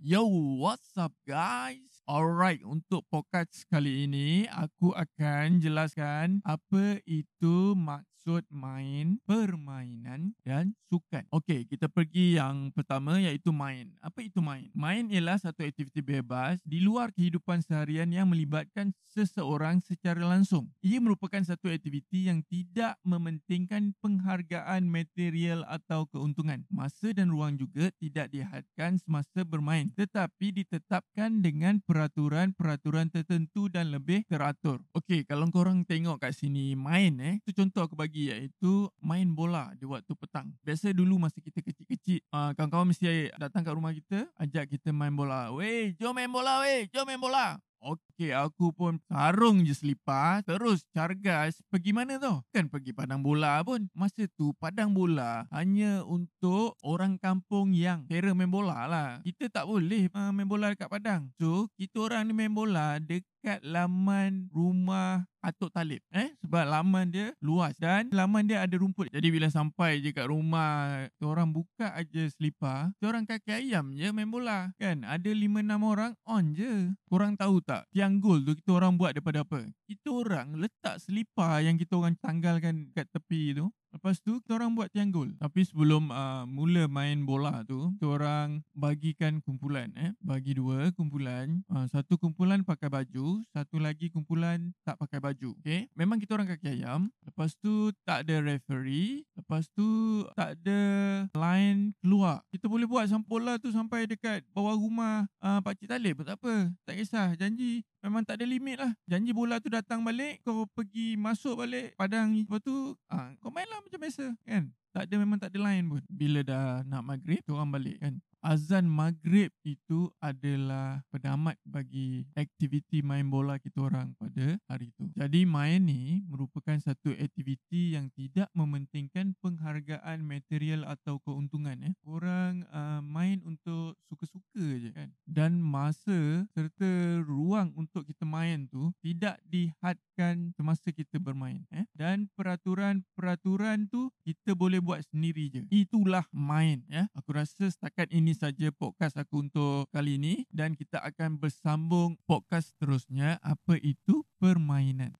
Yo, what's up, guys? Alright, untuk podcast kali ini aku akan jelaskan apa itu maksud main, permainan dan sukan. Okey, kita pergi yang pertama iaitu main. Apa itu main? Main ialah satu aktiviti bebas di luar kehidupan seharian yang melibatkan seseorang secara langsung. Ia merupakan satu aktiviti yang tidak mementingkan penghargaan material atau keuntungan. Masa dan ruang juga tidak dihadkan semasa bermain tetapi ditetapkan dengan peraturan-peraturan tertentu dan lebih teratur. Okey, kalau korang tengok kat sini main eh, tu contoh aku bagi iaitu main bola di waktu petang. Biasa dulu masa kita kecil-kecil, uh, kawan-kawan mesti datang kat rumah kita, ajak kita main bola. Weh, jom main bola weh, jom main bola. Okey, aku pun sarung je selipar, terus cargas. Pergi mana tu? Kan pergi padang bola pun. Masa tu padang bola hanya untuk orang kampung yang kira main bola lah. Kita tak boleh uh, main bola dekat padang. So, kita orang ni main bola dekat laman rumah Atuk Talib. Eh? Sebab laman dia luas dan laman dia ada rumput. Jadi bila sampai je kat rumah, orang buka aja selipar, orang kaki ayam je main bola. Kan? Ada 5-6 orang on je. Korang tahu tak? Tiang gol tu kita orang buat daripada apa? Kita orang letak selipar yang kita orang tanggalkan kat tepi tu. Lepas tu kita orang buat tiang gol. Tapi sebelum uh, mula main bola tu, kita orang bagikan kumpulan eh. Bagi dua kumpulan. Uh, satu kumpulan pakai baju, satu lagi kumpulan tak pakai baju. Okay? Memang kita orang kaki ayam. Lepas tu tak ada referee. Lepas tu tak ada line keluar. Kita boleh buat sampai bola tu sampai dekat bawah rumah uh, Pak Cik Talib. Tak apa. Tak kisah. Janji memang tak ada limit lah. Janji bola tu datang balik, kau pergi masuk balik padang. Lepas tu, ah, kau main lah macam biasa kan. Tak ada memang tak ada line pun. Bila dah nak maghrib, tu orang balik kan azan maghrib itu adalah penamat bagi aktiviti main bola kita orang pada hari itu. Jadi main ni merupakan satu aktiviti yang tidak mementingkan penghargaan material atau keuntungan. Eh. Orang uh, main untuk suka-suka je kan. Dan masa serta ruang untuk kita main tu tidak dihadkan semasa kita bermain. Eh. Dan peraturan-peraturan tu kita boleh buat sendiri je. Itulah main. Ya. Aku rasa setakat ini ini saja podcast aku untuk kali ini dan kita akan bersambung podcast seterusnya apa itu permainan.